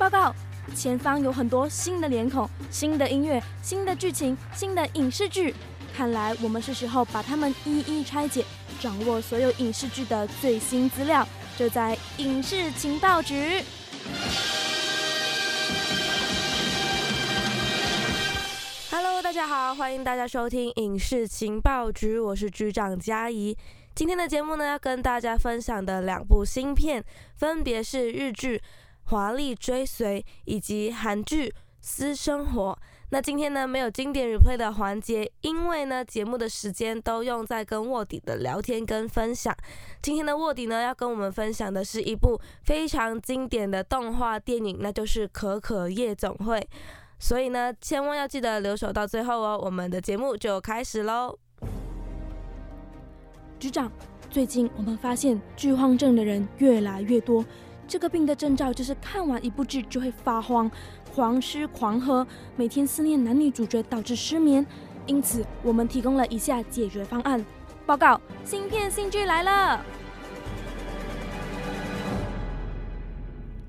报告，前方有很多新的脸孔、新的音乐、新的剧情、新的影视剧。看来我们是时候把它们一一拆解，掌握所有影视剧的最新资料。就在影视情报局。Hello，大家好，欢迎大家收听影视情报局，我是局长嘉怡。今天的节目呢，要跟大家分享的两部新片，分别是日剧《华丽追随》以及韩剧《私生活》。那今天呢，没有经典 replay 的环节，因为呢，节目的时间都用在跟卧底的聊天跟分享。今天的卧底呢，要跟我们分享的是一部非常经典的动画电影，那就是《可可夜总会》。所以呢，千万要记得留守到最后哦。我们的节目就开始喽。局长，最近我们发现巨荒症的人越来越多，这个病的征兆就是看完一部剧就会发慌。狂吃狂喝，每天思念男女主角，导致失眠。因此，我们提供了以下解决方案。报告，新片新剧来了。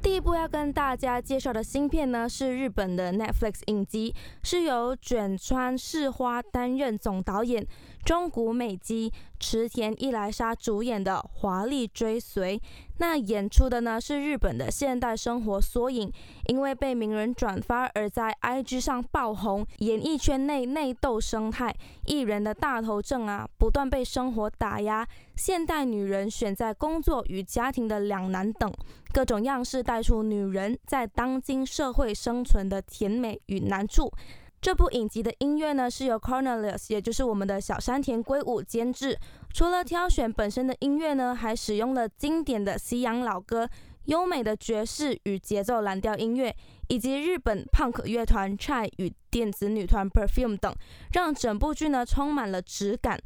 第一部要跟大家介绍的新片呢，是日本的 Netflix 影集，是由卷川世花担任总导演。中谷美纪、池田一来沙主演的《华丽追随》，那演出的呢是日本的现代生活缩影。因为被名人转发而在 IG 上爆红，演艺圈内内斗生态，艺人的大头症啊，不断被生活打压，现代女人选在工作与家庭的两难等各种样式，带出女人在当今社会生存的甜美与难处。这部影集的音乐呢，是由 Cornelius，也就是我们的小山田圭吾监制。除了挑选本身的音乐呢，还使用了经典的西洋老歌、优美的爵士与节奏蓝调音乐，以及日本 Punk 乐团 Chai 与电子女团 Perfume 等，让整部剧呢充满了质感。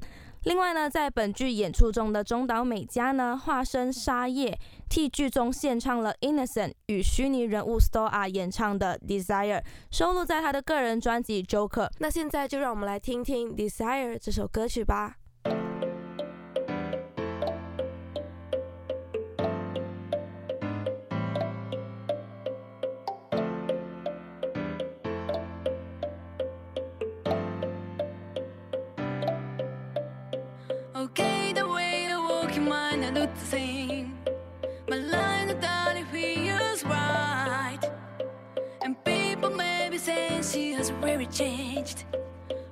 另外呢，在本剧演出中的中岛美嘉呢，化身沙叶，替剧中献唱了《Innocent》与虚拟人物 Stoa 演唱的《Desire》，收录在他的个人专辑《Joker》。那现在就让我们来听听《Desire》这首歌曲吧。Changed.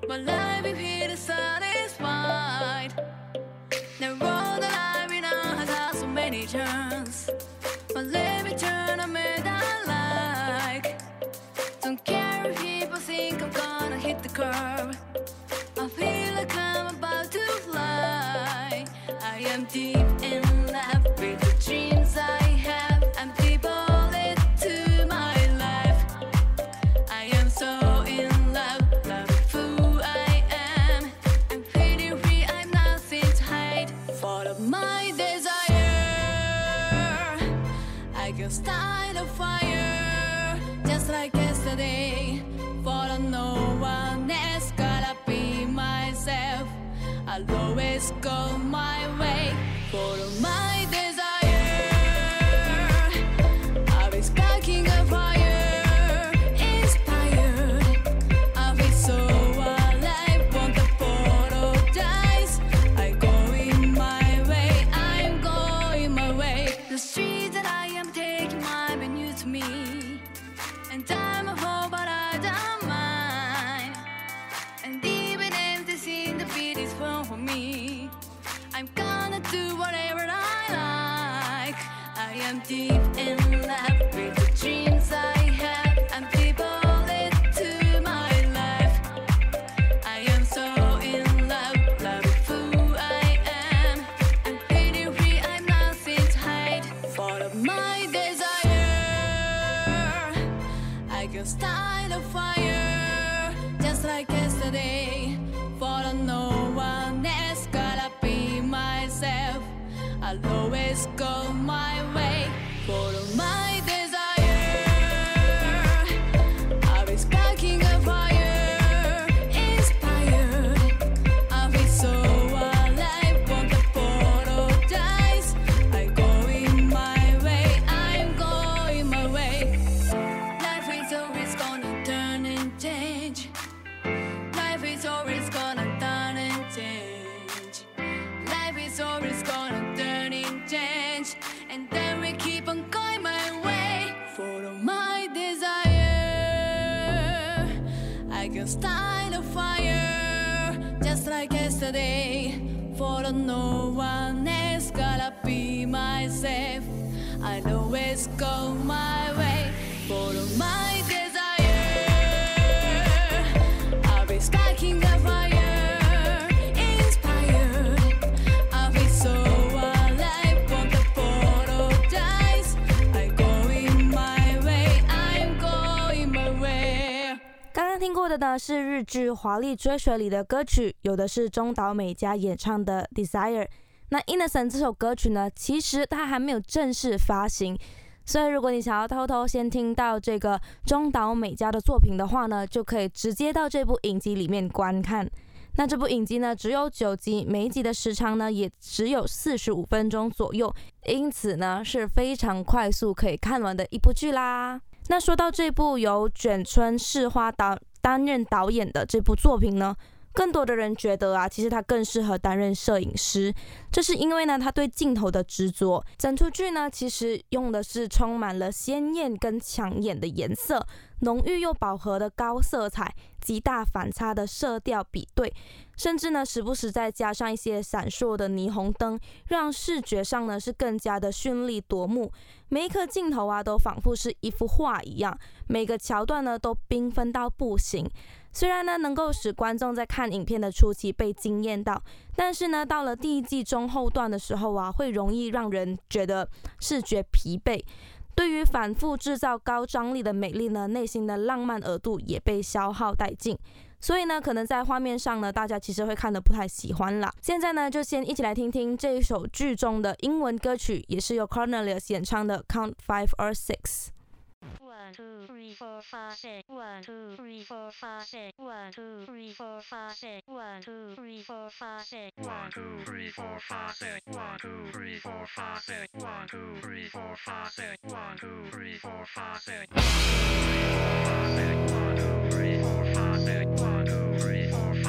My life is here satisfied. The road that I've been on has had so many turns. Go my way. Follow my 刚听过的呢是日剧《华丽追随》里的歌曲，有的是中岛美嘉演唱的《Desire》。那《Innocent》这首歌曲呢，其实它还没有正式发行，所以如果你想要偷偷先听到这个中岛美嘉的作品的话呢，就可以直接到这部影集里面观看。那这部影集呢只有九集，每一集的时长呢也只有四十五分钟左右，因此呢是非常快速可以看完的一部剧啦。那说到这部由卷村世花导担任导演的这部作品呢，更多的人觉得啊，其实他更适合担任摄影师，这是因为呢，他对镜头的执着。整出剧呢，其实用的是充满了鲜艳跟抢眼的颜色，浓郁又饱和的高色彩，极大反差的色调比对，甚至呢，时不时再加上一些闪烁的霓虹灯，让视觉上呢是更加的绚丽夺目。每一颗镜头啊，都仿佛是一幅画一样，每个桥段呢都缤纷到不行。虽然呢能够使观众在看影片的初期被惊艳到，但是呢到了第一季中后段的时候啊，会容易让人觉得视觉疲惫。对于反复制造高张力的美丽呢，内心的浪漫额度也被消耗殆尽。所以呢，可能在画面上呢，大家其实会看得不太喜欢啦。现在呢，就先一起来听听这一首剧中的英文歌曲，也是由 Cornelius 演唱的《Count Five or Six Six》。One, two, three, four, five, six. One, two, three, four, five, six. One, two, three, four, five, six. One, two, three, four, five, six. One, two, three, four, five, six. One, two, three, four, five, six. One, two, three, four, five, six. One, two, three, four, five, six. One, two, three, four, five, six. One, two, three, four, five, six.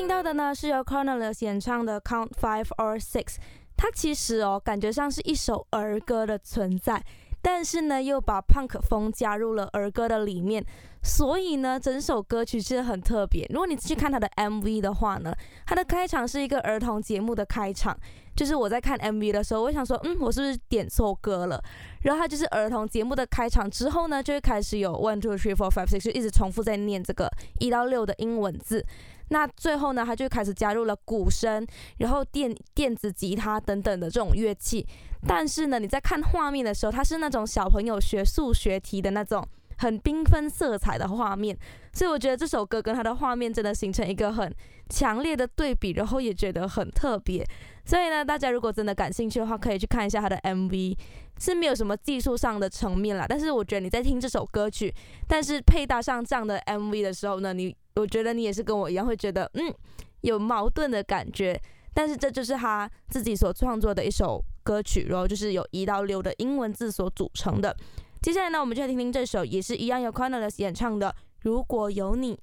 听到的呢，是由 Cornelius 演唱的《Count Five or Six》。它其实哦，感觉像是一首儿歌的存在。但是呢又把 punk 风加入了儿歌的里面，所以呢整首歌曲是很特别。如果你去看它的 MV 的话呢，它的开场是一个儿童节目的开场，就是我在看 MV 的时候，我想说，嗯，我是不是点错歌了？然后它就是儿童节目的开场之后呢，就会开始有 one two three four five six，就一直重复在念这个一到六的英文字。那最后呢，他就开始加入了鼓声，然后电电子吉他等等的这种乐器。但是呢，你在看画面的时候，它是那种小朋友学数学题的那种很缤纷色彩的画面，所以我觉得这首歌跟它的画面真的形成一个很强烈的对比，然后也觉得很特别。所以呢，大家如果真的感兴趣的话，可以去看一下它的 MV，是没有什么技术上的层面啦。但是我觉得你在听这首歌曲，但是配搭上这样的 MV 的时候呢，你我觉得你也是跟我一样会觉得，嗯，有矛盾的感觉。但是这就是他自己所创作的一首歌曲，然后就是有一到六的英文字所组成的。接下来呢，我们就来听听这首也是一样由 c o n n e l l s 演唱的《如果有你》。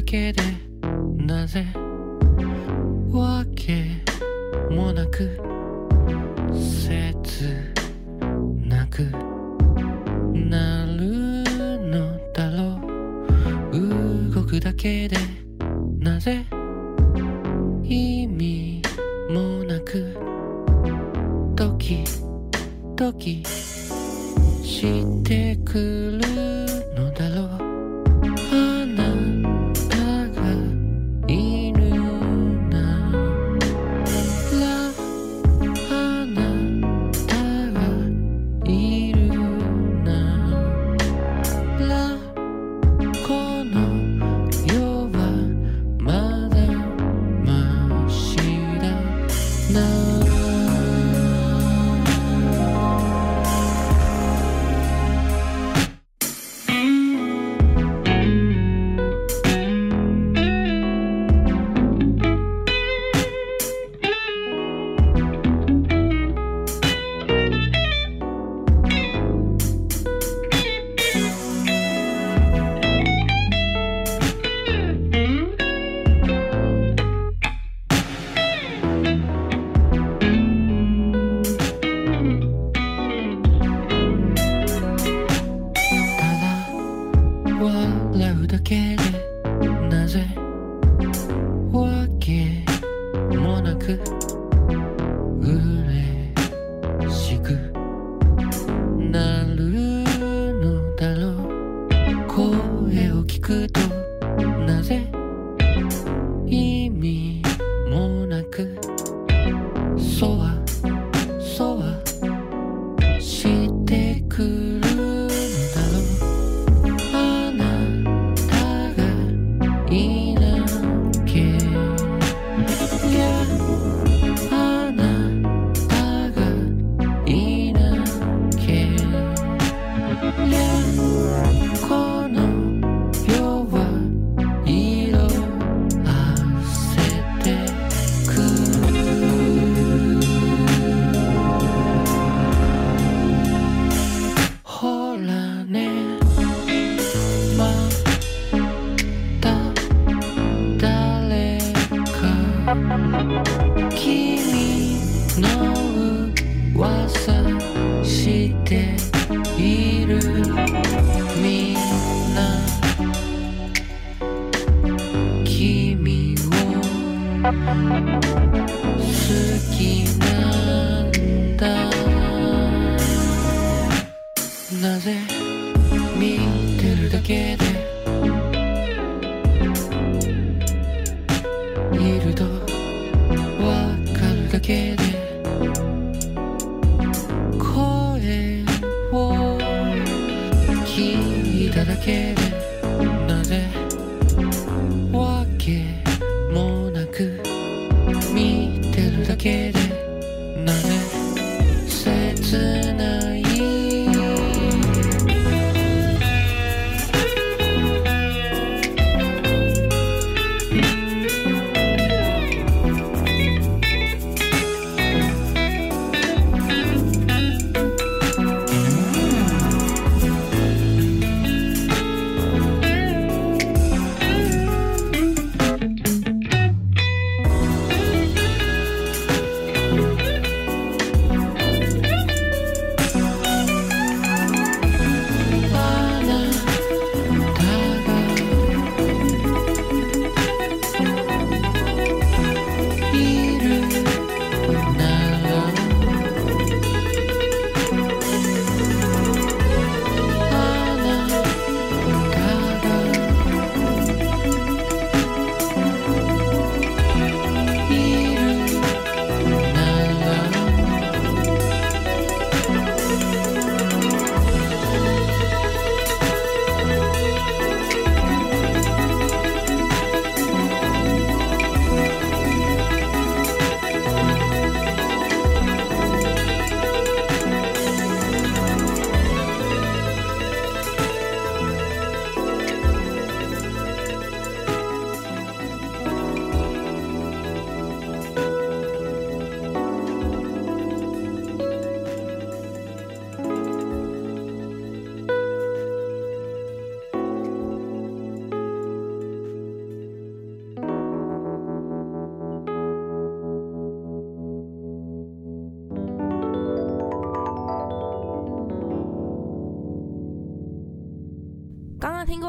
だけでなぜわけもなく切なくなるのだろう。動くだけで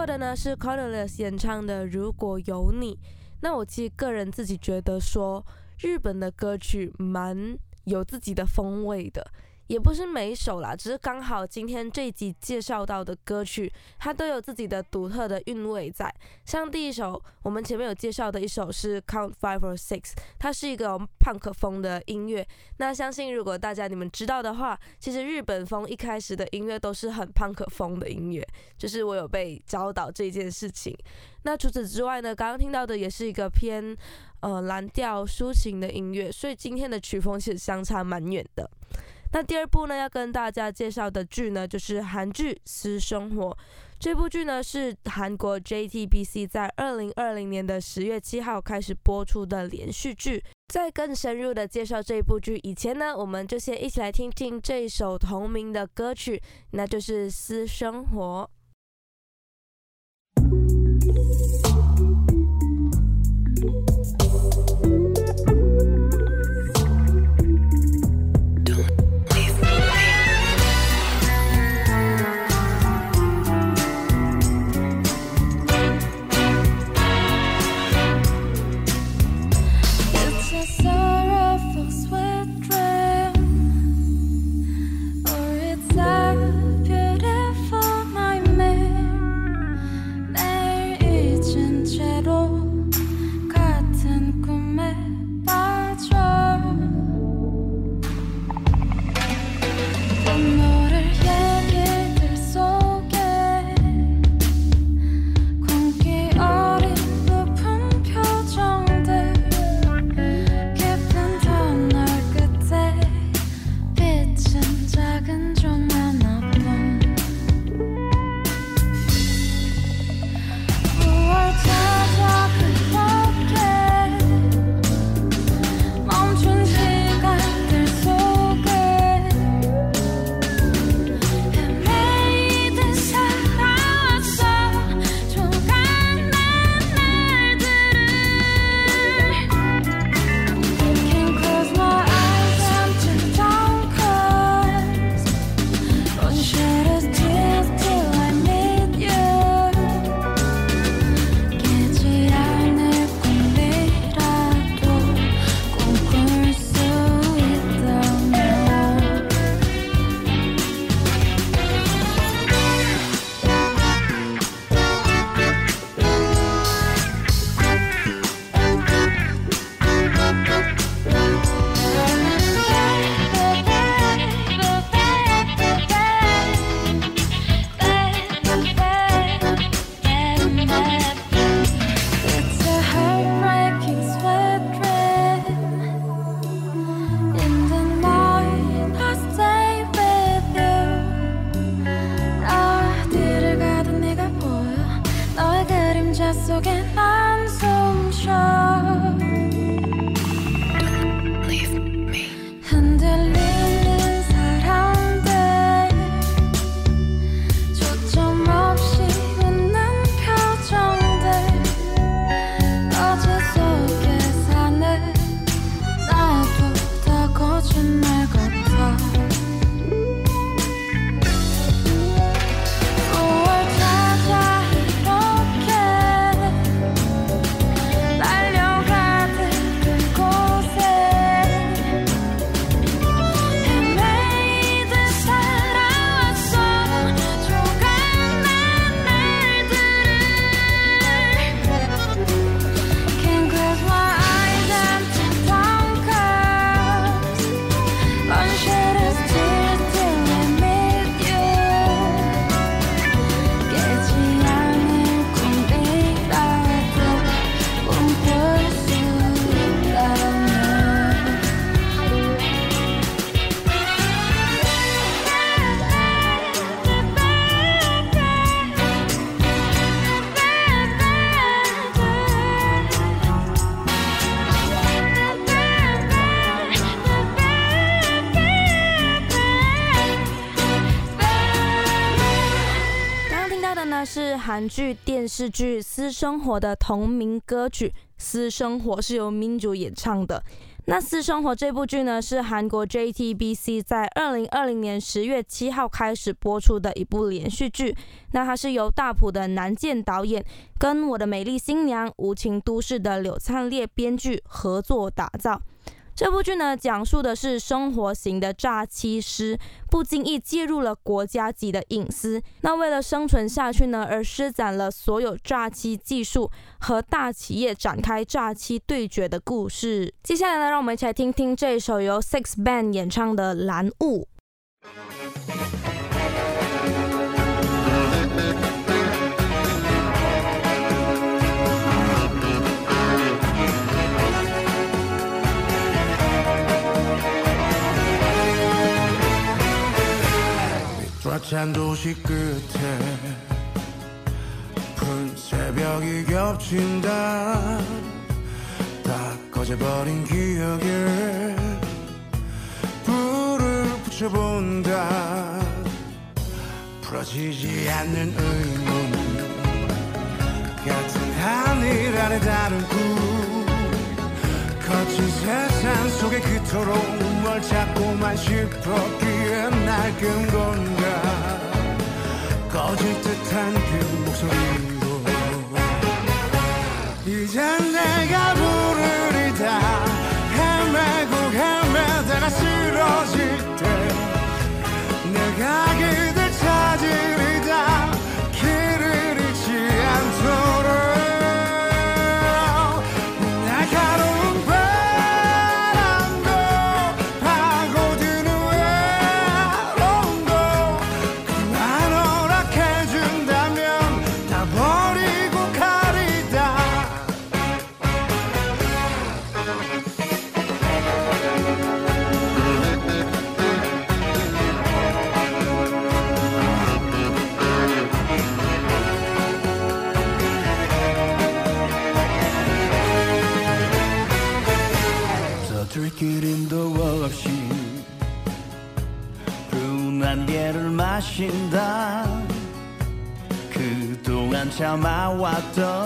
过的呢是 Cornelius 演唱的《如果有你》。那我其实个人自己觉得说，日本的歌曲蛮有自己的风味的，也不是每一首啦，只是刚好今天这一集介绍到的歌曲，它都有自己的独特的韵味在。像第一首我们前面有介绍的一首是 Count Five or Six，它是一个 punk 风的音乐。那相信如果大家你们知道的话，其实日本风一开始的音乐都是很 punk 风的音乐，就是我有被教导这件事情。那除此之外呢，刚刚听到的也是一个偏呃蓝调抒情的音乐，所以今天的曲风其实相差蛮远的。那第二部呢，要跟大家介绍的剧呢，就是韩剧《私生活》。这部剧呢是韩国 JTBC 在二零二零年的十月七号开始播出的连续剧。在更深入的介绍这部剧以前呢，我们就先一起来听听这首同名的歌曲，那就是《私生活》。韩剧电视剧《私生活》的同名歌曲《私生活》，是由民主演唱的。那《私生活》这部剧呢，是韩国 JTBC 在二零二零年十月七号开始播出的一部连续剧。那它是由大埔的南健导演跟《我的美丽新娘》《无情都市》的柳灿烈编剧合作打造。这部剧呢，讲述的是生活型的诈欺师不经意介入了国家级的隐私，那为了生存下去呢，而施展了所有诈欺技术，和大企业展开诈欺对决的故事。接下来呢，让我们一起来听听这首由 Six Band 演唱的《蓝雾》。 꽉찬 도시 끝에 푸른 새벽이 겹친다. 다 꺼져버린 기억에 불을 붙여본다. 풀어지지 않는 의문 같은 하늘 아래 다른 꿈 거친 세상 속에 그토록 뭘 찾고만 싶었기에 날 끈 건가? 꺼질 듯한 그 목소리로. 이젠 내 Don't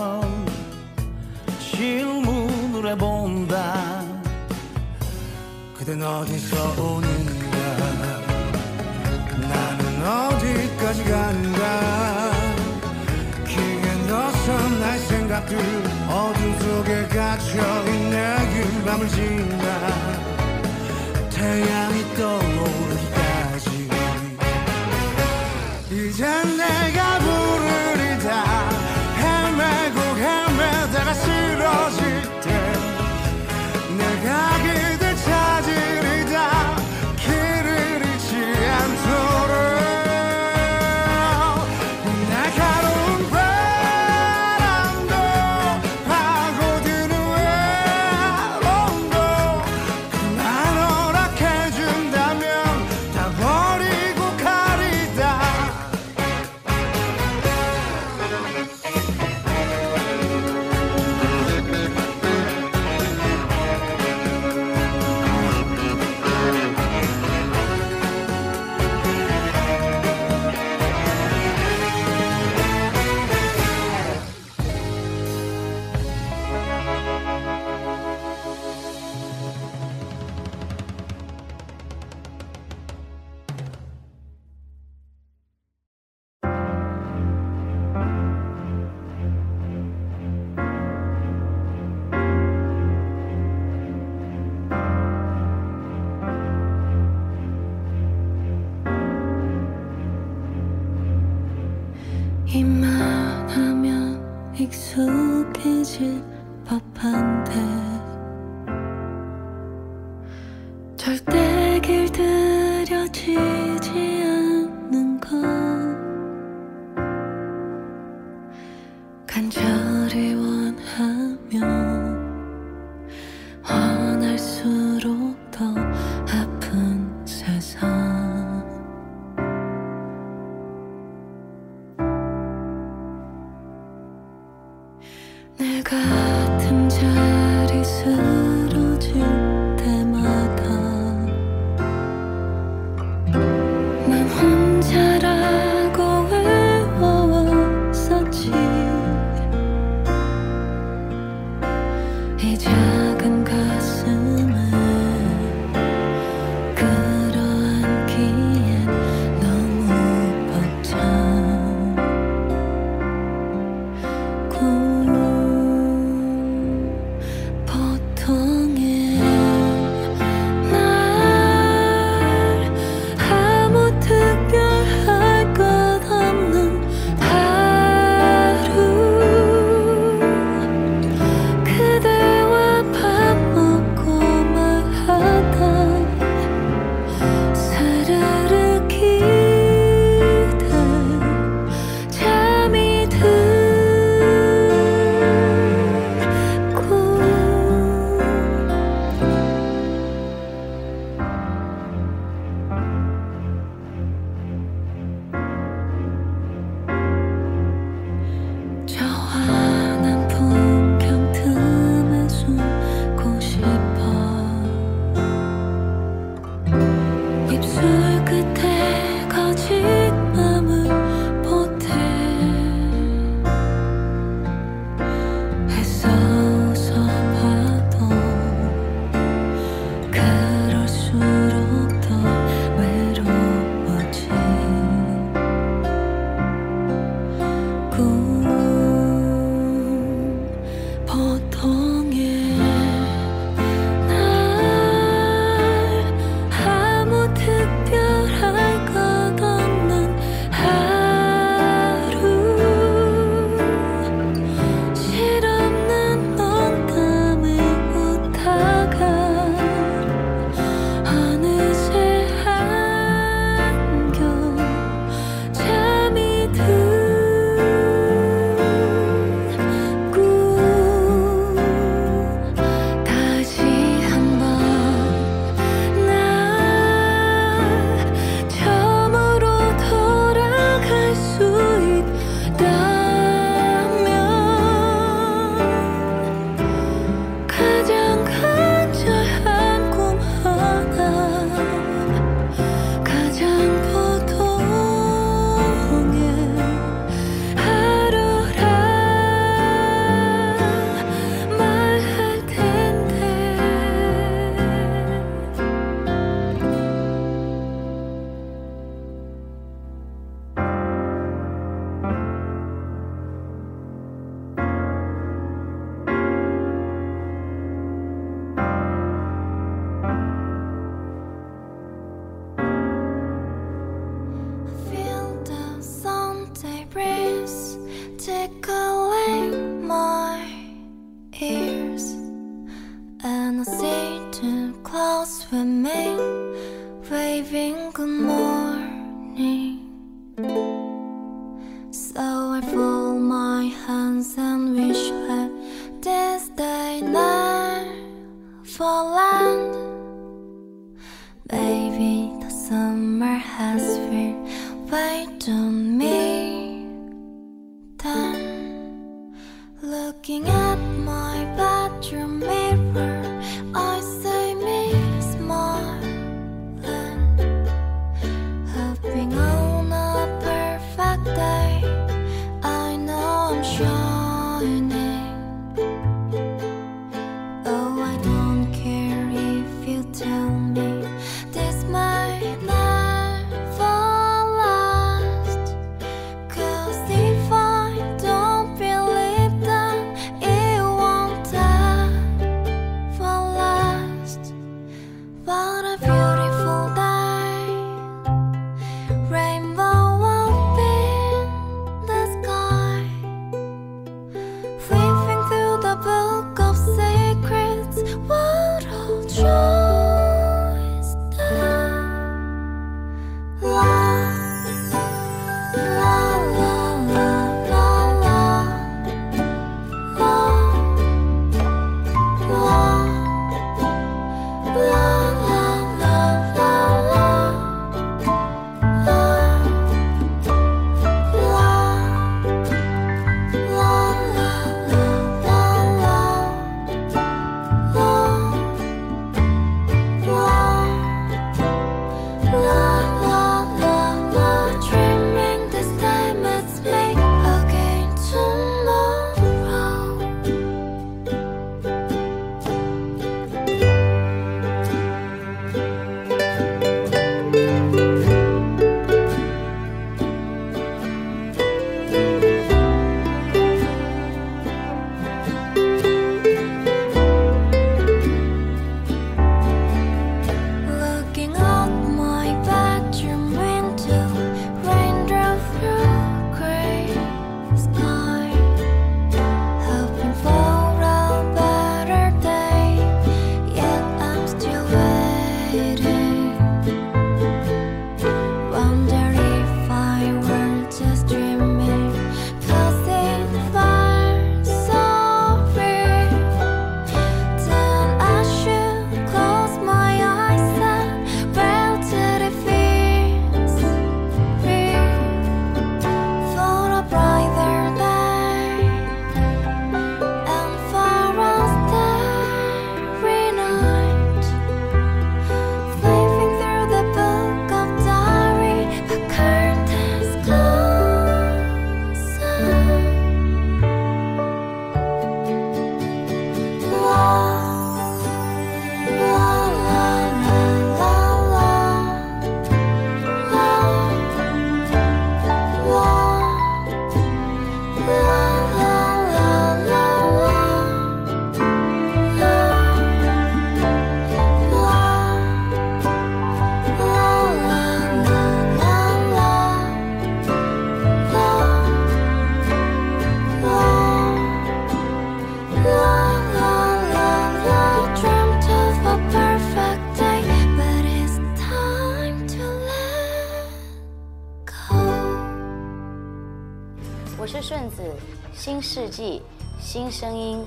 即、新声音、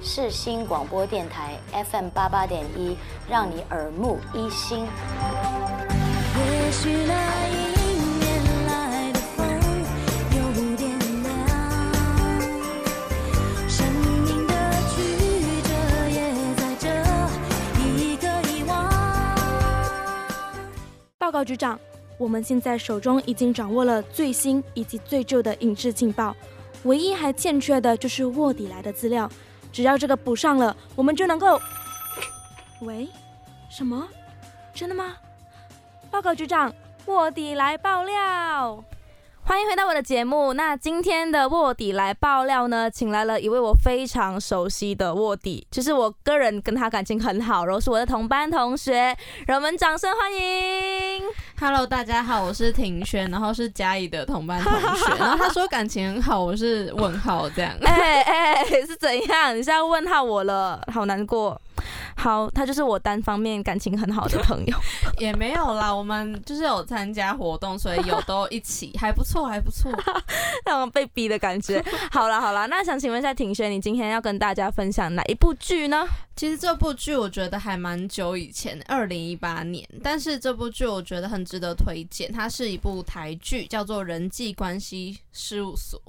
视新广播电台 FM 八八点一，让你耳目一新。也许那一来的风有点，生命的曲折也在这一个遗忘。报告局长。我们现在手中已经掌握了最新以及最旧的影视情报，唯一还欠缺的就是卧底来的资料，只要这个补上了，我们就能够。喂，什么？真的吗？报告局长，卧底来爆料。欢迎回到我的节目。那今天的卧底来爆料呢，请来了一位我非常熟悉的卧底，就是我个人跟他感情很好，然后是我的同班同学，让我们掌声欢迎。Hello，大家好，我是庭轩，然后是嘉怡的同班同学。然后他说感情很好，我是问号这样。哎哎，是怎样？你是要问号我了？好难过。好，他就是我单方面感情很好的朋友。也没有啦，我们就是有参加活动，所以有都一起，还不错，还不错。让我被逼的感觉。好了好了，那想请问一下庭轩，你今天要跟大家分享哪一部剧呢？其实这部剧我觉得还蛮久以前，二零一八年，但是这部剧我觉得很值得推荐。它是一部台剧，叫做《人际关系事务所》。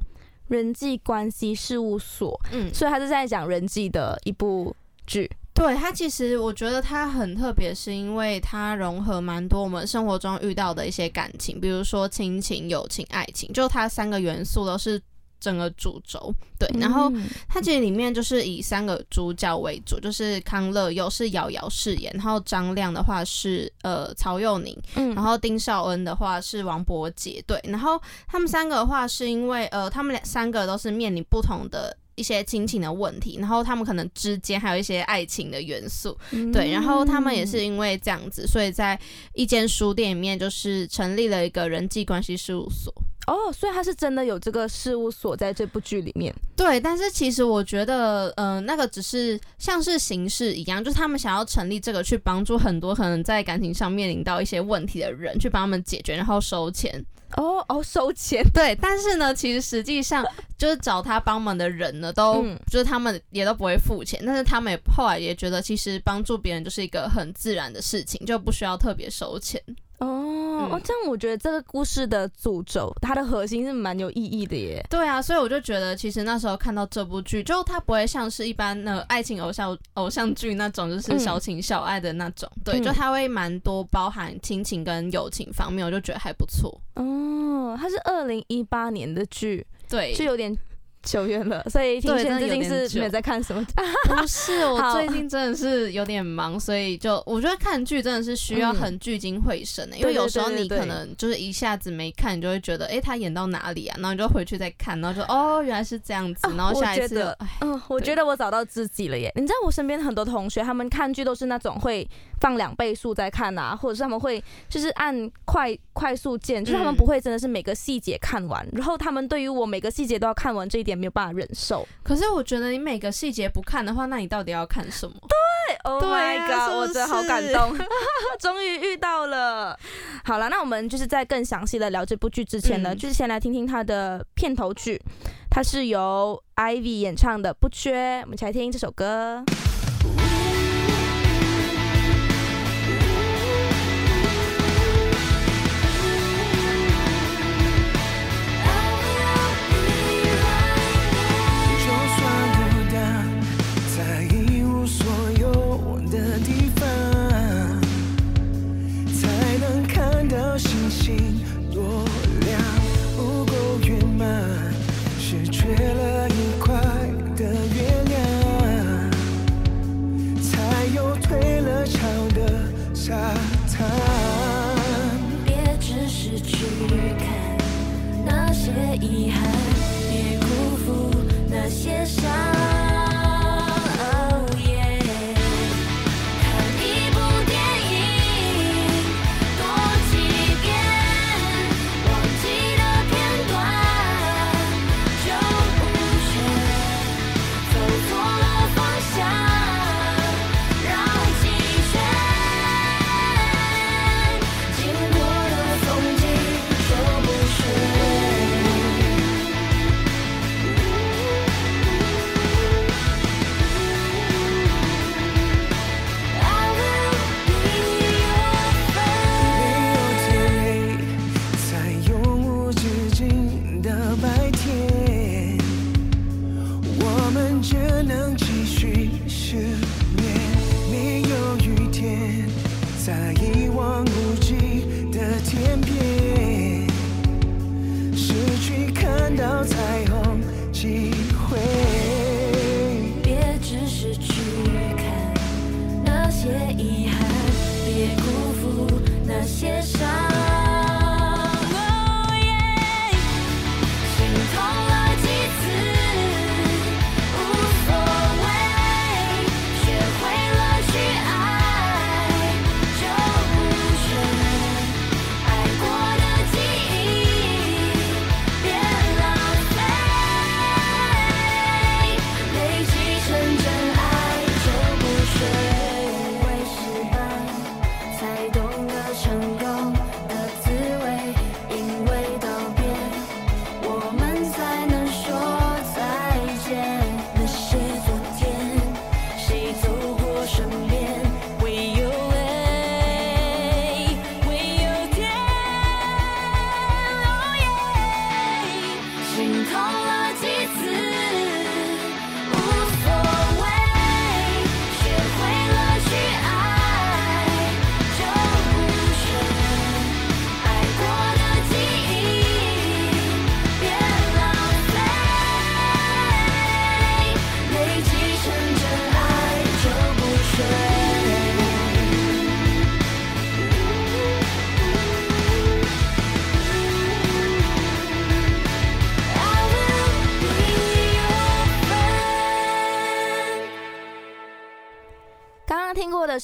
人际关系事务所，嗯，所以他是在讲人际的一部剧。对它其实我觉得它很特别，是因为它融合蛮多我们生活中遇到的一些感情，比如说亲情、友情、爱情，就它三个元素都是整个主轴。对，然后嗯它其实里面就是以三个主角为主，就是康乐又是瑶瑶饰演，然后张亮的话是呃曹佑宁，嗯然后丁少恩的话是王伯杰，对，然后他们三个的话是因为呃他们两三个都是面临不同的。一些亲情的问题，然后他们可能之间还有一些爱情的元素，对，然后他们也是因为这样子，所以在一间书店里面就是成立了一个人际关系事务所。哦，所以他是真的有这个事务所在这部剧里面。对，但是其实我觉得，呃，那个只是像是形式一样，就是他们想要成立这个去帮助很多可能在感情上面临到一些问题的人，去帮他们解决，然后收钱。哦哦，收钱。对，但是呢，其实实际上 就是找他帮忙的人呢，都、嗯就是他们也都不会付钱，但是他们也后来也觉得，其实帮助别人就是一个很自然的事情，就不需要特别收钱。哦、嗯哦，这样我觉得这个故事的主轴，它的核心是蛮有意义的耶。对啊，所以我就觉得，其实那时候看到这部剧，就它不会像是一般的爱情偶像偶像剧那种，就是嗯小情小爱的那种。对，嗯就它会蛮多包含亲情跟友情方面，我就觉得还不错。哦，它是二零一八年的剧，对，就有点久远了，所以庭对真的轩最近是没有在看什么？不是，我好最近真的是有点忙，所以就我觉得看剧真的是需要嗯很聚精会神的、因为有时候你可能就是一下子没看，你就会觉得，诶，他演到哪里啊？然后你就回去再看，然后就哦，原来是这样子，啊然后下一次嗯，我觉得我找到自己了耶！你知道我身边很多同学，他们看剧都是那种会放两倍速在看啊，或者是他们会就是按快快速键，就是他们嗯不会真的是每个细节看完，然后他们对于我每个细节都要看完这一点没有办法忍受。可是我觉得你每个细节不看的话，那你到底要看什么？对 Oh 对 my 啊 god！我真的好感动，终于遇到了。好了，那我们就是在更详细的聊这部剧之前呢，嗯就是先来听听它的片头曲，它是由 Ivy 演唱的《不缺》，我们一起来听这首歌。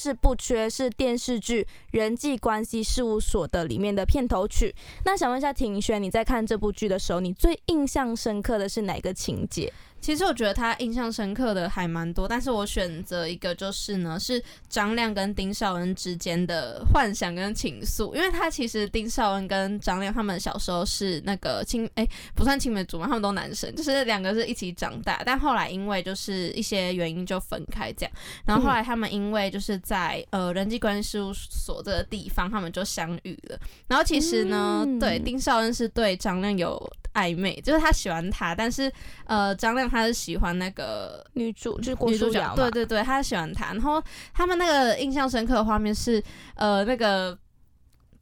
是《不缺》，是电视剧《人际关系事务所》的里面的片头曲。那想问一下庭轩，你在看这部剧的时候，你最印象深刻的是哪个情节？其实我觉得他印象深刻的还蛮多，但是我选择一个就是呢，是张亮跟丁少恩之间的幻想跟情愫，因为他其实丁少恩跟张亮他们小时候是那个青哎、不算青梅竹马，他们都男生，就是两个是一起长大，但后来因为就是一些原因就分开这样，然后后来他们因为就是在呃人际关系事务所这个地方，他们就相遇了，然后其实呢，嗯。对丁少恩是对张亮有暧昧，就是他喜欢他，但是呃张亮他是喜欢那个女主就是郭女主角，书瑶，对对对，他喜欢她。然后他们那个印象深刻的画面是，呃，那个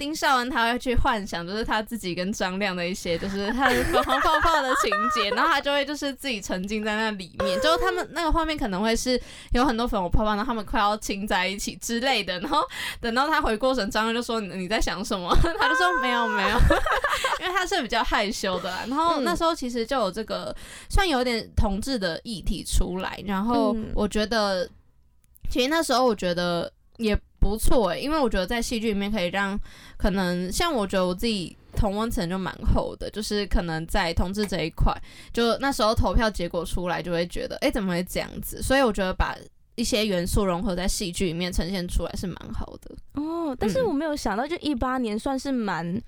丁少恩他会去幻想，就是他自己跟张亮的一些，就是他的粉红泡泡的情节，然后他就会就是自己沉浸在那里面，就他们那个画面可能会是有很多粉红泡泡，然后他们快要亲在一起之类的，然后等到他回过神，张亮就说你在想什么？他就说没有没有，因为他是比较害羞的啦。然后那时候其实就有这个算有点同志的议题出来，然后我觉得，其实那时候我觉得也不错诶、因为我觉得在戏剧里面可以让可能像我觉得我自己同温层就蛮厚的，就是可能在同志这一块，就那时候投票结果出来就会觉得，诶，怎么会这样子？所以我觉得把一些元素融合在戏剧里面呈现出来是蛮好的。哦，但是嗯我没有想到，就一八年算是蛮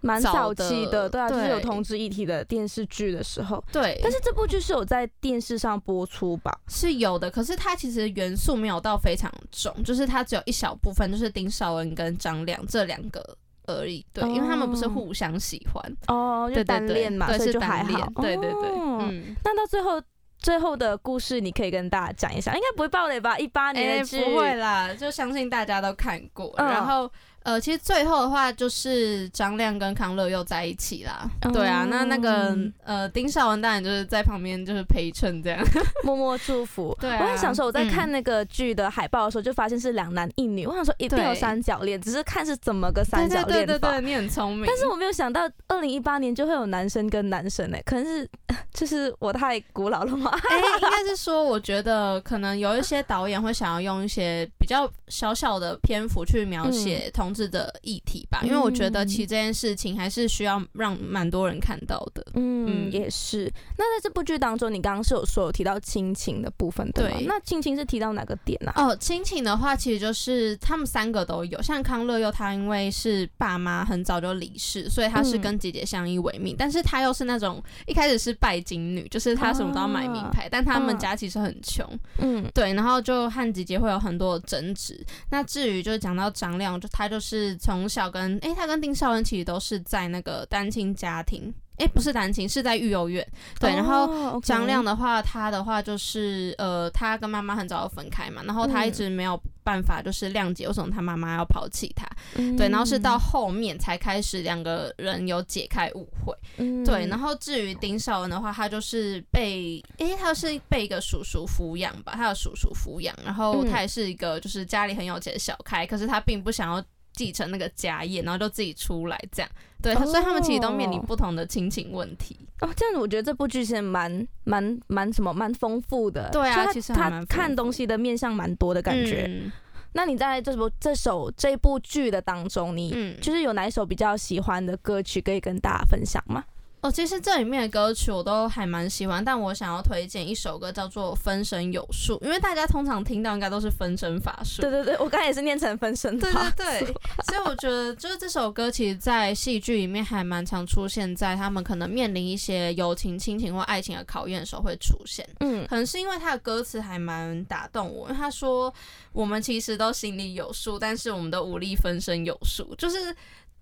蛮早期的，对啊，就是有对同志议题的电视剧的时候。对，但是这部剧是有在电视上播出吧？是有的，可是它其实元素没有到非常重，就是它只有一小部分，就是丁少恩跟张亮这两个而已。对，因为他们不是哦互相喜欢，哦，就对对对单恋嘛，所以就还。对对对，哦嗯。那到最后最后的故事，你可以跟大家讲一下，应该不会爆雷吧？一八年哎、的剧、不会啦，就相信大家都看过。嗯然后呃，其实最后的话就是张亮跟康乐又在一起啦。哦对啊，那那个呃丁少文当然就是在旁边就是陪衬这样。默默祝福。对啊我在想说，我在嗯看那个剧的海报的时候，就发现是两男一女。我想说一定有三角恋，只是看是怎么个三角对恋法。对对对，你很聪明。但是我没有想到，二零一八年就会有男生跟男生哎、可能是 就是我太古老了吗？哎、应该是说，我觉得可能有一些导演会想要用一些比较小小的篇幅去描写同志的议题吧，因为我觉得其实这件事情还是需要让蛮多人看到的。嗯，嗯也是。那在这部剧当中，你刚刚是有说有提到亲情的部分对吗？那亲情是提到哪个点啊？哦，亲情的话，其实就是他们三个都有。像康乐佑，他因为是爸妈很早就离世，所以他是嗯跟姐姐相依为命。但是他又是那种一开始是拜金女，就是他什么都要买名牌，但他们嗯家其实很穷。嗯对，然后就和姐姐会有很多的争执。那至于就是讲到张亮，就他就是从小跟诶，他跟丁少恩其实都是在那个单亲家庭，诶，不是单亲，是在育幼院。对，然后张亮的话，他的话就是呃，他跟妈妈很早就分开嘛，然后他一嗯直没有办法就是谅解为什么他妈妈要抛弃他。对，然后是到后面才开始两个人有解开误会。嗯对，然后至于丁少文的话，他就是被，诶，他是被一个叔叔抚养吧，他的叔叔抚养，然后嗯他也是一个就是家里很有钱的小开，可是他并不想要继承那个家业，然后就自己出来这样。对，他所以他们其实都面临哦不同的亲情问题。哦，这样子我觉得这部剧其实蛮蛮蛮什么蛮丰富的。对啊他其实他看东西的面向蛮多的感觉。嗯那你在这部这首这部剧的当中，你嗯就是有哪一首比较喜欢的歌曲可以跟大家分享吗？哦，其实这里面的歌曲我都还蛮喜欢，但我想要推荐一首歌叫做《分身有术》，因为大家通常听到应该都是分身法术。对对对，我刚才也是念成分身对法对对对，所以我觉得就是这首歌，其实，在戏剧里面还蛮常出现在他们可能面临一些友情、亲情或爱情的考验的时候会出现。嗯可能是因为他的歌词还蛮打动我，因为他说我们其实都心里有数，但是我们都无力分身有术，就是。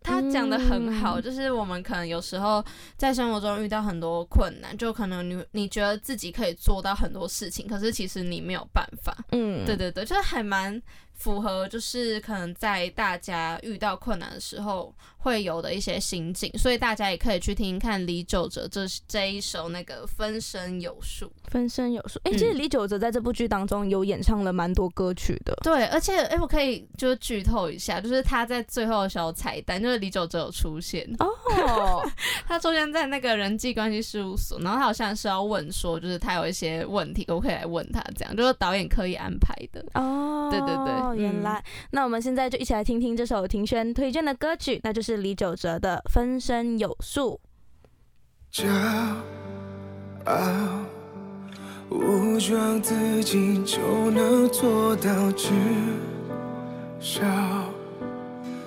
他讲的很好，嗯就是我们可能有时候在生活中遇到很多困难，就可能你你觉得自己可以做到很多事情，可是其实你没有办法。嗯，对对对，就是还蛮符合，就是可能在大家遇到困难的时候会有的一些心境，所以大家也可以去听听看李玖哲这这一首那个分身有术。分身有术。哎、其实嗯李玖哲在这部剧当中有演唱了蛮多歌曲的。对，而且哎、我可以就是剧透一下，就是他在最后的小彩蛋，就是李玖哲有出现，哦，他出现在那个人际关系事务所，然后他好像是要问说，就是他有一些问题，我可以来问他？这样就是导演刻意安排的。哦，对对对嗯原来。那我们现在就一起来听听这首庭轩推荐的歌曲，那就是李玖哲的《分身有术》。骄傲，武装自己就能做到，至少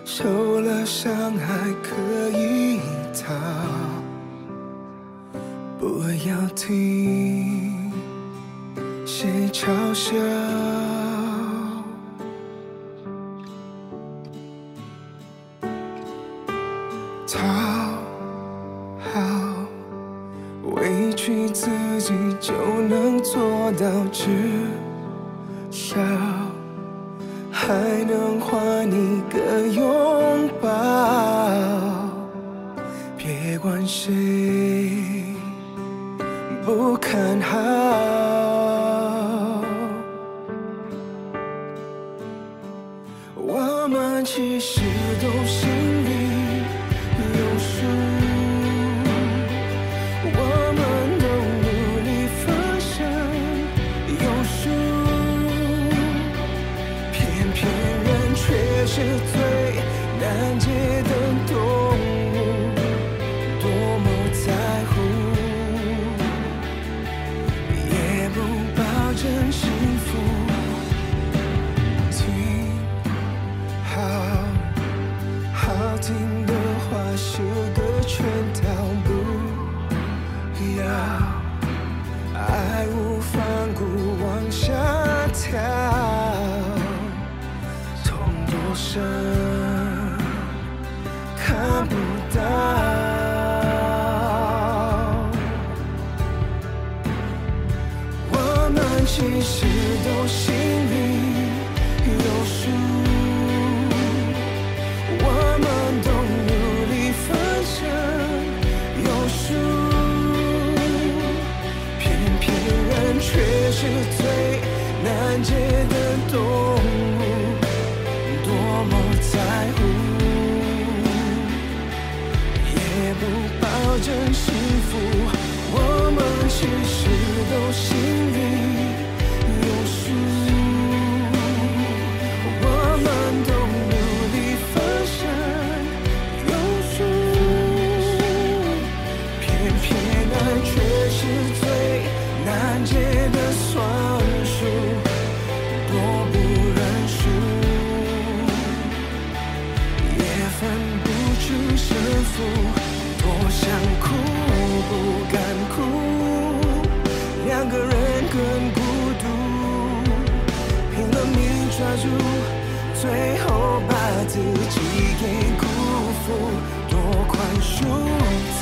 受了伤还可以逃。不要听谁嘲笑。讨好，委屈自己就能做到，至少还能换你个拥抱。别管谁不看好。我们其实都心是最难解的痛。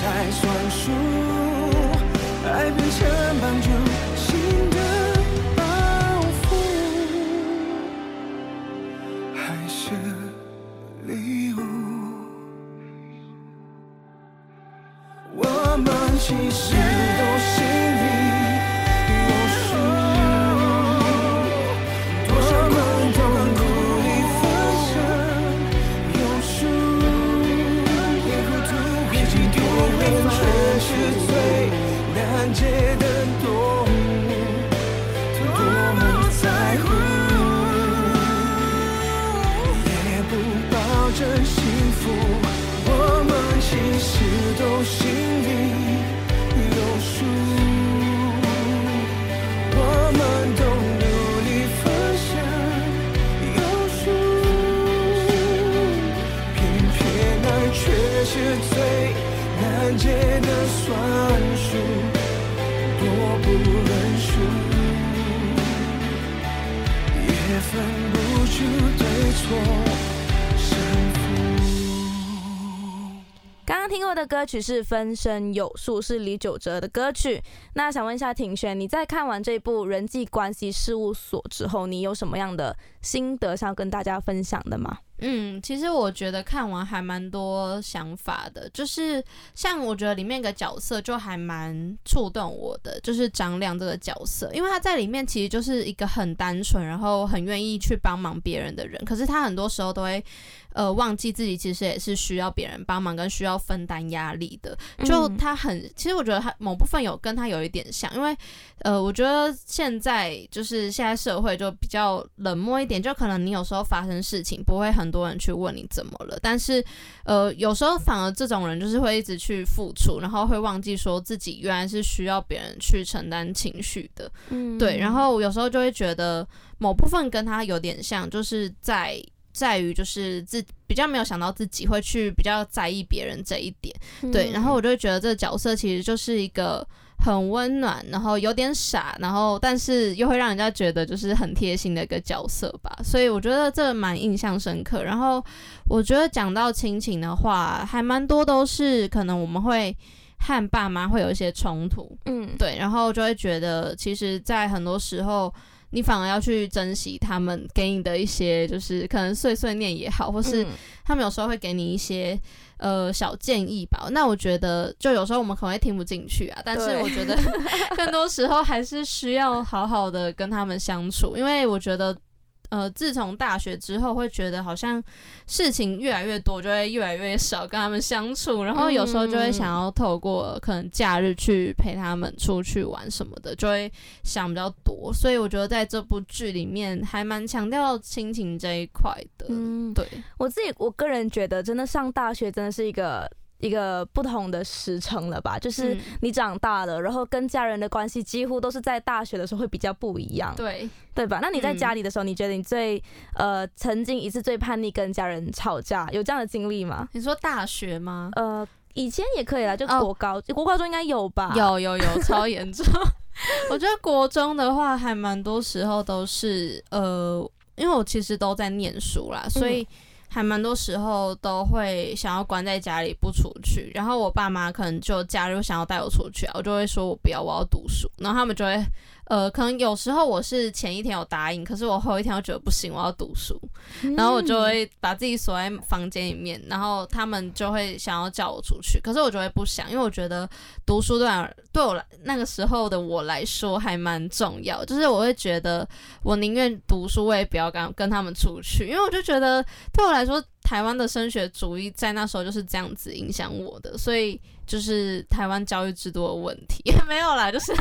才算歌曲是《分身有术》，是李玖哲的歌曲。那想问一下庭轩，你在看完这部《人际关系事务所》之后，你有什么样的心得想要跟大家分享的吗？嗯，其实我觉得看完还蛮多想法的，就是像我觉得里面一个角色就还蛮触动我的，就是张亮这个角色，因为他在里面其实就是一个很单纯，然后很愿意去帮忙别人的人，可是他很多时候都会。呃，忘记自己其实也是需要别人帮忙跟需要分担压力的。就嗯他很，其实我觉得他某部分有跟他有一点像，因为呃，我觉得现在就是现在社会就比较冷漠一点，就可能你有时候发生事情不会很多人去问你怎么了，但是呃，有时候反而这种人就是会一直去付出，然后会忘记说自己原来是需要别人去承担情绪的。嗯对，然后有时候就会觉得某部分跟他有点像，就是在在于就是自比较没有想到自己会去比较在意别人这一点，对，然后我就会觉得这个角色其实就是一个很温暖，然后有点傻，然后但是又会让人家觉得就是很贴心的一个角色吧，所以我觉得这蛮印象深刻。然后我觉得讲到亲情的话，还蛮多都是可能我们会和爸妈会有一些冲突，嗯，对，然后就会觉得，其实，在很多时候，你反而要去珍惜他们给你的一些，就是可能碎碎念也好，或是嗯他们有时候会给你一些呃小建议吧。那我觉得，就有时候我们可能会听不进去啊，但是我觉得 更多时候还是需要好好的跟他们相处，因为我觉得。呃，自从大学之后，会觉得好像事情越来越多，就会越来越少跟他们相处，然后有时候就会想要透过可能假日去陪他们出去玩什么的，就会想比较多。所以我觉得在这部剧里面还蛮强调亲情这一块的。嗯，对，我自己我个人觉得，真的上大学真的是一个一个不同的时程了吧？就是嗯你长大了，然后跟家人的关系几乎都是在大学的时候会比较不一样，对，对吧？那你在嗯家里的时候，你觉得你最呃曾经一次最叛逆跟家人吵架，有这样的经历吗？你说大学吗？呃，以前也可以啦，就哦国高、国高中应该有吧？有有有，超严重。我觉得国中的话，还蛮多时候都是呃，因为我其实都在念书啦，所以还蛮多时候都会想要关在家里不出去。然后我爸妈可能就假日想要带我出去啊，我就会说我不要，我要读书。然后他们就会呃，可能有时候我是前一天有答应，可是我后一天又觉得不行，我要读书。嗯，然后我就会把自己锁在房间里面，然后他们就会想要叫我出去，可是我就会不想，因为我觉得读书对我对我来那个时候的我来说还蛮重要，就是我会觉得我宁愿读书，我也不要跟跟他们出去，因为我就觉得对我来说，台湾的升学主义在那时候就是这样子影响我的，所以就是台湾教育制度的问题。没有啦，就是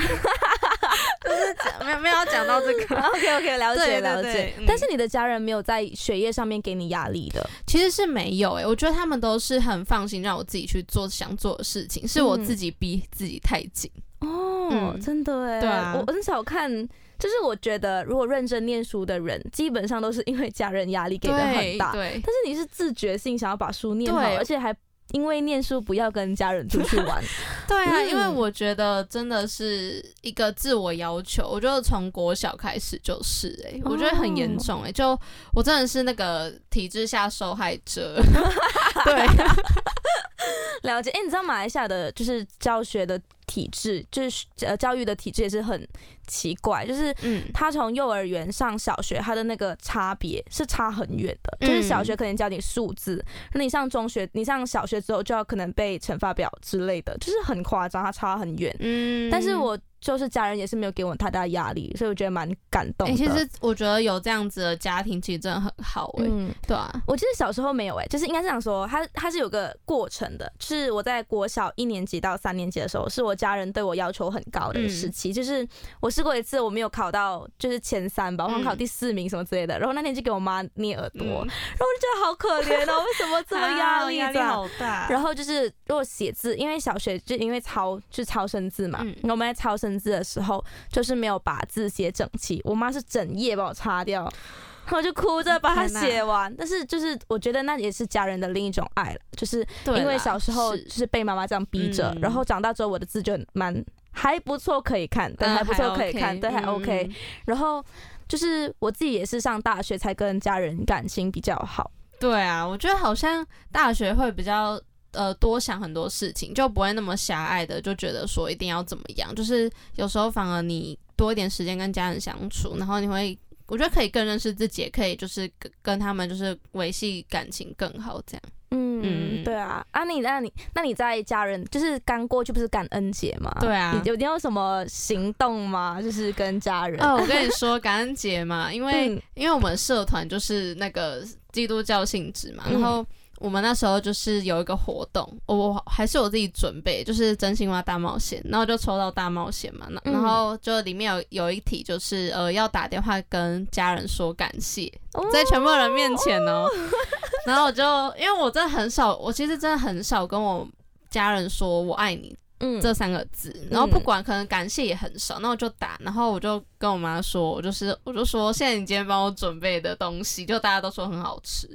就是讲没有没有要讲到这个，OK OK，了解了解。但是你的家人没有在学业上面给你压力的，其实是没有诶、欸我觉得他们都是很放心让我自己去做想做的事情，是我自己逼自己太紧。哦，嗯。真的哎，对啊。我很少看，就是我觉得如果认真念书的人，基本上都是因为家人压力给的很大，对但是你是自觉性想要把书念好，而且还因为念书不要跟家人出去玩，对啊，因为嗯我觉得真的是一个自我要求，我觉得从国小开始就是诶、我觉得很严重诶、就我真的是那个体制下受害者。对，了解。哎、你知道马来西亚的就是教学的体制，就是呃教育的体制也是很奇怪，就是嗯，他从幼儿园上小学，他的那个差别是差很远的。嗯就是小学可能教你数字，那你上中学，你上小学之后就要可能背乘法表之类的，就是很夸张，他差很远。嗯但是我就是家人也是没有给我太大压力，所以我觉得蛮感动哎、的。其实我觉得有这样子的家庭其实真的很好诶、嗯，对啊，我记得小时候没有哎、就是应该是想说，它它是有个过程的，是我在国小一年级到三年级的时候，是我家人对我要求很高的时期，就是我试过一次我没有考到就是前三吧，我好像考嗯第四名什么之类的，然后那天就给我妈捏耳朵，嗯然后我就觉得好可怜哦，为什么这么压力啊这样？大然后就是如果写字，因为小学就因为抄就是抄生字嘛，嗯然后我们在抄生字的时候，就是没有把字写整齐，我妈是整页把我擦掉，我就哭着把它写完。但是就是我觉得那也是家人的另一种爱了，就是因为小时候是就是被妈妈这样逼着，嗯然后长大之后我的字就蛮还不错可以看，对，嗯还不错可以看，对，还 OK。嗯然后就是我自己也是上大学才跟家人感情比较好。对啊，我觉得好像大学会比较呃多想很多事情，就不会那么狭隘的就觉得说一定要怎么样。就是有时候反而你多一点时间跟家人相处，然后你会。我觉得可以更认识自己，也可以就是跟跟他们就是维系感情更好，这样。嗯，嗯对啊，啊你那你那你在家人就是刚过去不是感恩节吗？对啊你有你有什么行动吗？就是跟家人？哦，我跟你说，感恩节嘛，因为、嗯因为我们社团就是那个基督教性质嘛，嗯然后我们那时候就是有一个活动，我还是我自己准备，就是真心话大冒险，然后就抽到大冒险嘛，那嗯。然后就里面有有一题就是呃要打电话跟家人说感谢，哦。在全部人面前哦，然后我就因为我真的很少，我其实真的很少跟我家人说我爱你嗯。这三个字，然后不管可能感谢也很少，那我就打，然后我就跟我妈说，我就是我就说，现在你今天帮我准备的东西，就大家都说很好吃。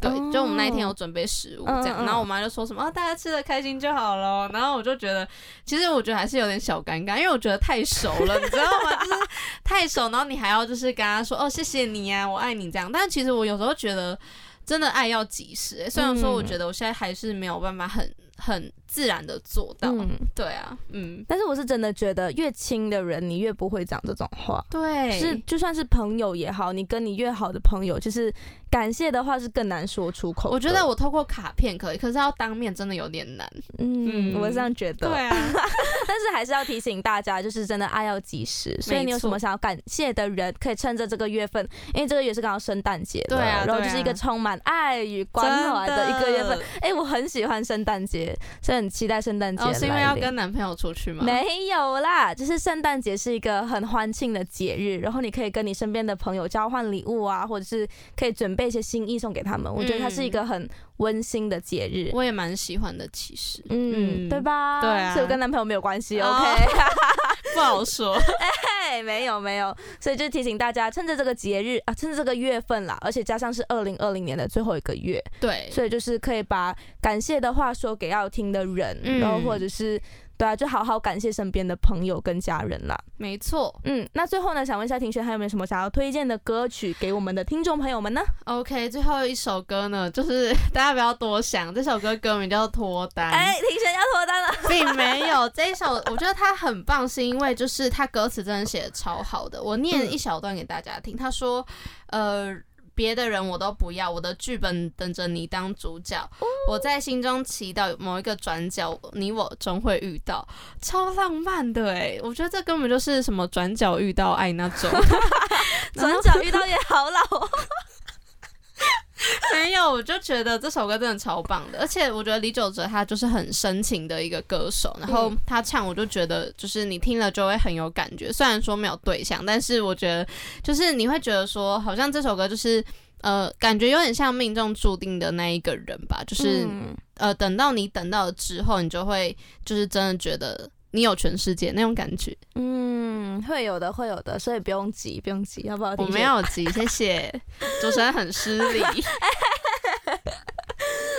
对，哦就我们那一天有准备食物这样，嗯。嗯然后我妈就说什么、啊、大家吃的开心就好了，然后我就觉得，其实我觉得还是有点小尴尬，因为我觉得太熟了，你知道吗？就是太熟，然后你还要就是跟他说哦谢谢你啊，我爱你这样，但其实我有时候觉得真的爱要及时、欸，虽然说我嗯。觉得我现在还是没有办法很很自然的做到，嗯对啊，嗯，但是我是真的觉得越亲的人，你越不会讲这种话。对，是，就算是朋友也好，你跟你越好的朋友，就是感谢的话是更难说出口。我觉得我透过卡片可以，可是要当面真的有点难。嗯，嗯我是这样觉得。对啊，但是还是要提醒大家，就是真的爱要及时。所以你有什么想要感谢的人，可以趁着这个月份，因为这个月是刚好圣诞节，对啊然后就是一个充满爱与关怀的一个月份。哎、我很喜欢圣诞节，所以很期待圣诞节哦，是因为要跟男朋友出去吗？没有啦，就是圣诞节是一个很欢庆的节日，然后你可以跟你身边的朋友交换礼物啊，或者是可以准备一些心意送给他们。我觉得它是一个很温馨的节日。我也蛮喜欢的，其实，嗯，嗯对吧？对啊所以跟男朋友没有关系哦，OK？不好说。哎，没有没有，所以就提醒大家，趁着这个节日啊，趁着这个月份啦，而且加上是二零二零年的最后一个月，对，所以就是可以把感谢的话说给要听的人，嗯然后或者是对啊，就好好感谢身边的朋友跟家人啦。没错。嗯，那最后呢，想问一下庭轩，还有没有什么想要推荐的歌曲给我们的听众朋友们呢？OK，最后一首歌呢，就是 大家不要多想，这首歌歌名叫《脱单》。哎，庭轩要脱单了。并没有这一首，我觉得它很棒，是因为就是它歌词真的写的超好的。我念一小段给大家听，他说：“呃，别的人我都不要，我的剧本等着你当主角。我在心中祈祷某一个转角，你我终会遇到。”超浪漫的哎，我觉得这根本就是什么转角遇到爱那种。转角遇到也好老哦。没有，我就觉得这首歌真的超棒的，而且我觉得李玖哲他就是很深情的一个歌手，然后他唱我就觉得就是你听了就会很有感觉，虽然说没有对象，但是我觉得就是你会觉得说好像这首歌就是呃感觉有点像命中注定的那一个人吧，就是、嗯。呃等到你等到了之后，你就会就是真的觉得你有全世界那种感觉。嗯，会有的，会有的，所以不用急，不用急，要不要？我没有急，谢谢，主持人很失礼。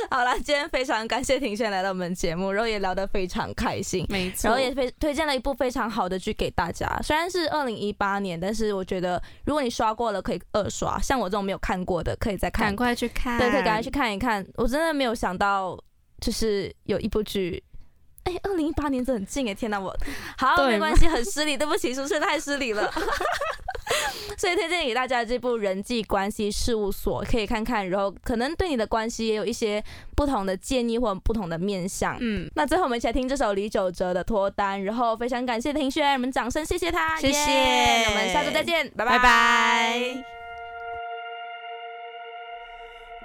好啦，今天非常感谢庭轩来到我们节目，然后也聊得非常开心。没错，然后也非推荐了一部非常好的剧给大家，虽然是二零一八年，但是我觉得如果你刷过了，可以二刷。像我这种没有看过的，可以再看赶。快去看，对，可以赶快去看一看。我真的没有想到，就是有一部剧，哎，二零一八年真很近哎！天哪，我好对没关系，很失礼，对不起，主持人太失礼了。所以推荐给大家这部人际关系事务所，可以看看，然后可能对你的关系也有一些不同的建议或不同的面向。嗯。那最后我们一起来听这首李玖哲的《脱单》，然后非常感谢庭轩，我们掌声谢谢他，谢谢耶我们下周再见，拜拜拜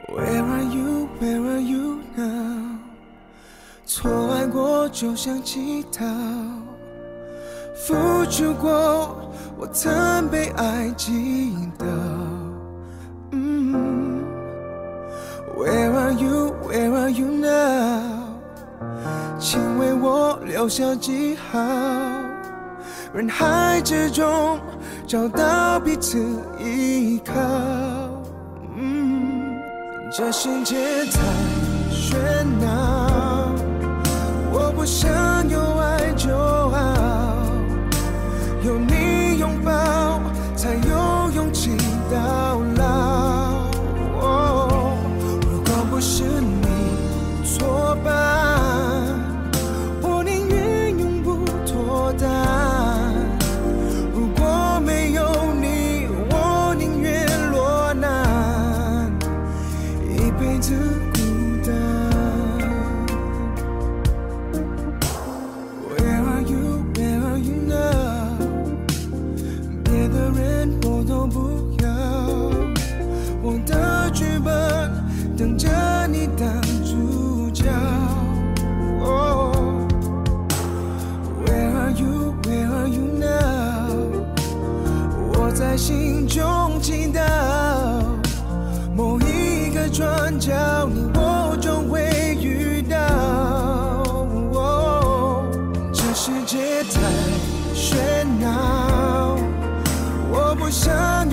Where are you? Where are you now? 错爱过就像乞讨，付出过，我曾被爱击倒。嗯，Where are you? Where are you now? 请为我留下记号，人海之中找到彼此依靠。嗯，这世界太喧闹，我想有爱就爱，在心中祈祷某一个转角你我终会遇到。这世界太喧闹我不想